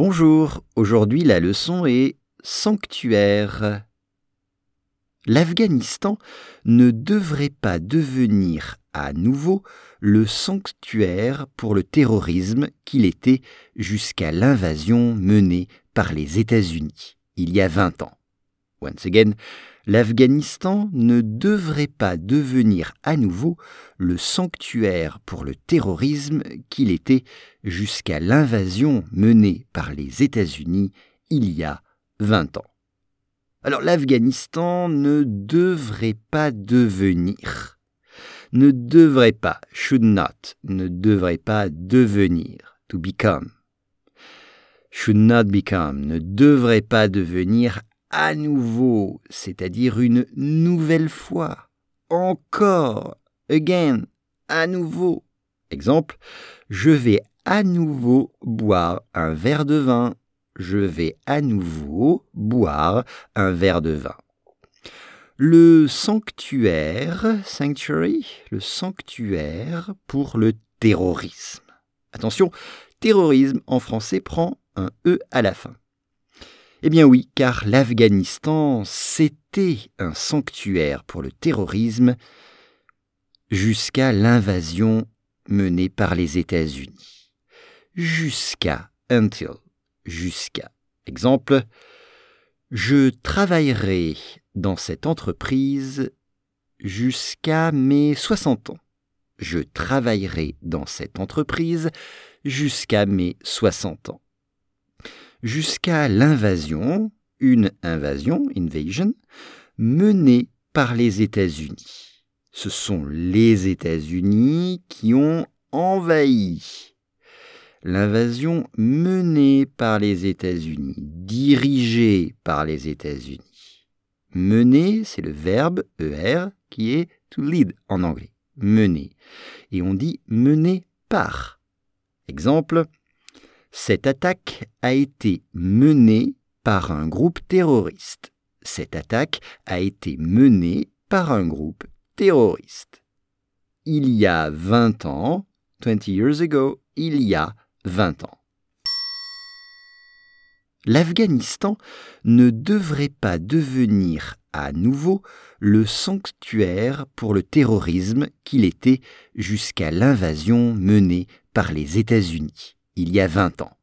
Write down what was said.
Bonjour, aujourd'hui la leçon est sanctuaire. L'Afghanistan ne devrait pas devenir à nouveau le sanctuaire pour le terrorisme qu'il était jusqu'à l'invasion menée par les États-Unis il y a 20 ans. Once again, l'Afghanistan ne devrait pas devenir à nouveau le sanctuaire pour le terrorisme qu'il était jusqu'à l'invasion menée par les États-Unis il y a 20 ans. Alors l'Afghanistan ne devrait pas devenir, ne devrait pas, should not, ne devrait pas devenir, to become, should not become, ne devrait pas devenir à nouveau, c'est-à-dire une nouvelle fois, encore, again, à nouveau. Exemple, je vais à nouveau boire un verre de vin. Je vais à nouveau boire un verre de vin. Le sanctuaire, sanctuary, le sanctuaire pour le terrorisme. Attention, terrorisme en français prend un E à la fin. Eh bien oui, car l'Afghanistan, c'était un sanctuaire pour le terrorisme jusqu'à l'invasion menée par les États-Unis. Jusqu'à, until, jusqu'à. Exemple, je travaillerai dans cette entreprise jusqu'à mes 60 ans. Je travaillerai dans cette entreprise jusqu'à mes 60 ans jusqu'à l'invasion, une invasion, invasion, menée par les États-Unis. Ce sont les États-Unis qui ont envahi. L'invasion menée par les États-Unis, dirigée par les États-Unis. Mener, c'est le verbe ER qui est to lead en anglais. Mener. Et on dit mener par. Exemple, cette attaque a été menée par un groupe terroriste. Cette attaque a été menée par un groupe terroriste. Il y a 20 ans, 20 years ago, il y a 20 ans. L'Afghanistan ne devrait pas devenir à nouveau le sanctuaire pour le terrorisme qu'il était jusqu'à l'invasion menée par les États-Unis il y a 20 ans.